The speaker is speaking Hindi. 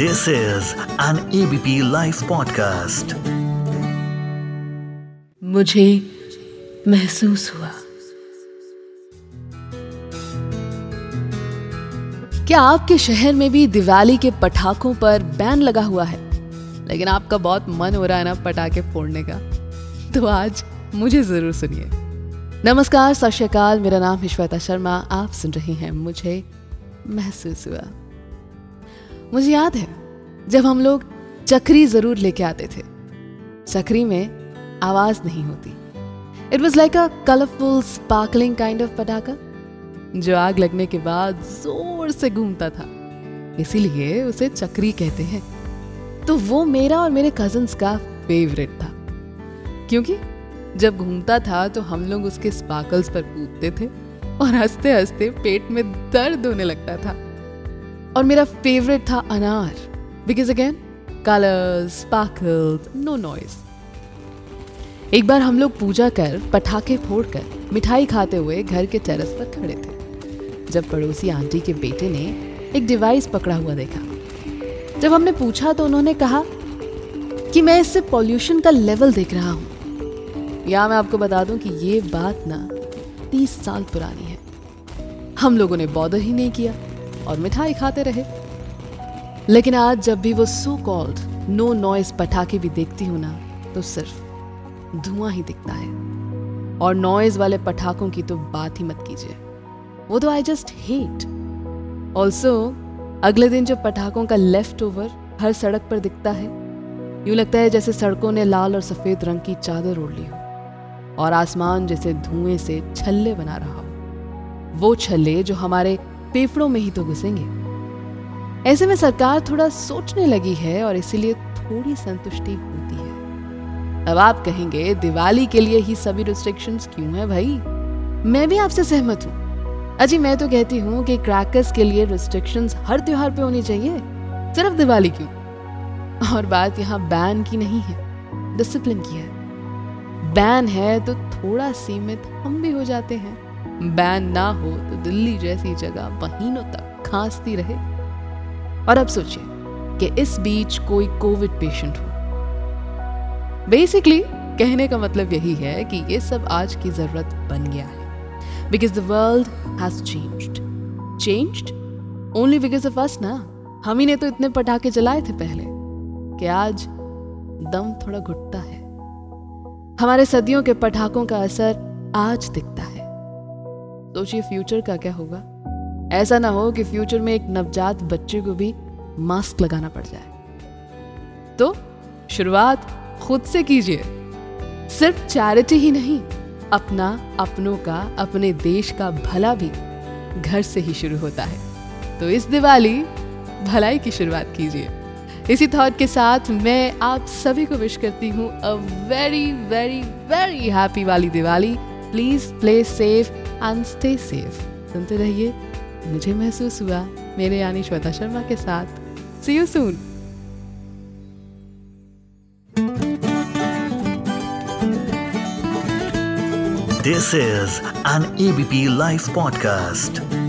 This is an ABP Life podcast. मुझे महसूस हुआ। क्या आपके शहर में भी दिवाली के पटाखों पर बैन लगा हुआ है? लेकिन आपका बहुत मन हो रहा है ना पटाखे फोड़ने का। तो आज मुझे ज़रूर सुनिए। नमस्कार, सत मेरा नाम है श्वेता शर्मा। आप सुन रहे हैं मुझे महसूस हुआ। मुझे याद है, जब हम लोग चक्री ज़रूर लेके आते थे। चक्री में आवाज़ नहीं होती। It was like a colourful sparkling kind of पटाखा, जो आग लगने के बाद ज़ोर से घूमता था। इसीलिए उसे चक्री कहते हैं। तो वो मेरा और मेरे कजन्स का फेवरेट था। क्योंकि जब घूमता था तो हम लोग उसके स्पार्कल्स पर कूदते थे और हँसते हँसते पेट में दर्द होने लगता था। और मेरा फेवरेट था अनार because again colours sparkles no noise एक बार हम लोग पूजा कर, पटाखे फोड़कर मिठाई खाते हुए घर के टेरेस पर खड़े थे, जब पड़ोसी आंटी के बेटे ने एक डिवाइस पकड़ा हुआ देखा। जब हमने पूछा तो उन्होंने कहा कि मैं इससे पॉल्यूशन का लेवल देख रहा हूँ। या मैं आपको बता दूँ कि ये बात ना तीस साल पुरानी है। हम लोगों ने बॉदर ही नहीं किया। और मिठाई खाते रहे। लेकिन आज जब भी वो सो कॉल्ड नो नॉइस पटाखे भी देखती हूँ ना तो सिर्फ़ धुआँ ही दिखता है। और नॉइज़ वाले पटाखों की तो बात ही मत कीजिए। वो तो आई जस्ट हेट ऑल्सो अगले दिन जब पटाखों का लेफ़्ट ओवर हर सड़क पर दिखता है, यूँ लगता है जैसे सड़कों ने लाल और सफ़ेद रंग की चादर ओढ़ ली हो, और आसमान जैसे धुएँ से छल्ले बना रहा हो। वो छल्ले जो हमारे फेफड़ों में ही तो घुसेंगे। ऐसे में सरकार थोड़ा सोचने लगी है और इसीलिए थोड़ी संतुष्टि होती है। अब आप कहेंगे, दिवाली के लिए ही सभी रिस्ट्रिक्शंस क्यों है भाई? मैं भी आपसे सहमत हूँ। अजी, मैं तो कहती हूँ कि क्रैकर्स के लिए रिस्ट्रिक्शंस हर त्योहार पे होनी चाहिए। सिर्फ़ दिवाली क्यों? और बात यहाँ बैन की नहीं है डिसिप्लिन की है। बैन है तो थोड़ा सीमित हम भी हो जाते हैं। बैन ना हो तो दिल्ली जैसी जगह महीनों तक खांसती रहे। और अब सोचिए कि इस बीच कोई कोविड पेशेंट हो। बेसिकली कहने का मतलब यही है कि ये सब आज की ज़रूरत बन गया है। Because the world has changed changed only because of us ना? हम ही ने तो इतने पटाखे जलाए थे पहले कि आज दम थोड़ा घुटता है। हमारे सदियों के पटाखों का असर आज दिखता है। सोचिए फ्यूचर का क्या होगा। ऐसा ना हो कि फ्यूचर में एक नवजात बच्चे को भी मास्क लगाना पड़ जाए। तो शुरुआत खुद से कीजिए। सिर्फ़ चैरिटी ही नहीं, अपना अपनों का, अपने देश का भला भी घर से ही शुरू होता है। तो इस दिवाली भलाई की शुरुआत कीजिए। इसी थॉट के साथ मैं आप सभी को विश करती हूँ a very very very happy वाली Diwali. Please play safe and stay safe सुनते रहिए। मुझे महसूस हुआ, मेरे यानी श्वेता शर्मा के साथ। See you soon this is an ABP live podcast.